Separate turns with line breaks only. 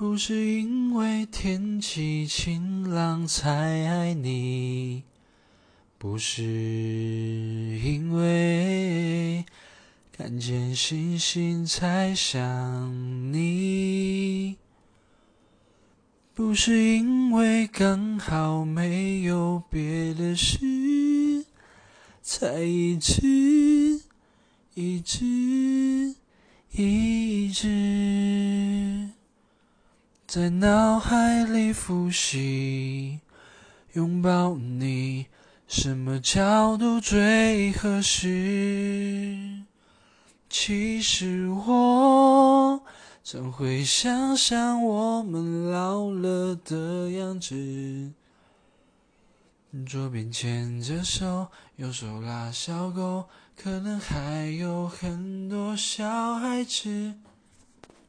不是因为天气晴朗才爱你，不是因为看见星星才想你，不是因为刚好没有别的事，才一直一直一直在脑海里复习，拥抱你，什么角度最合适？其实我总会想象我们老了的样子，左边牵着手，右手拉小狗，可能还有很多小孩子。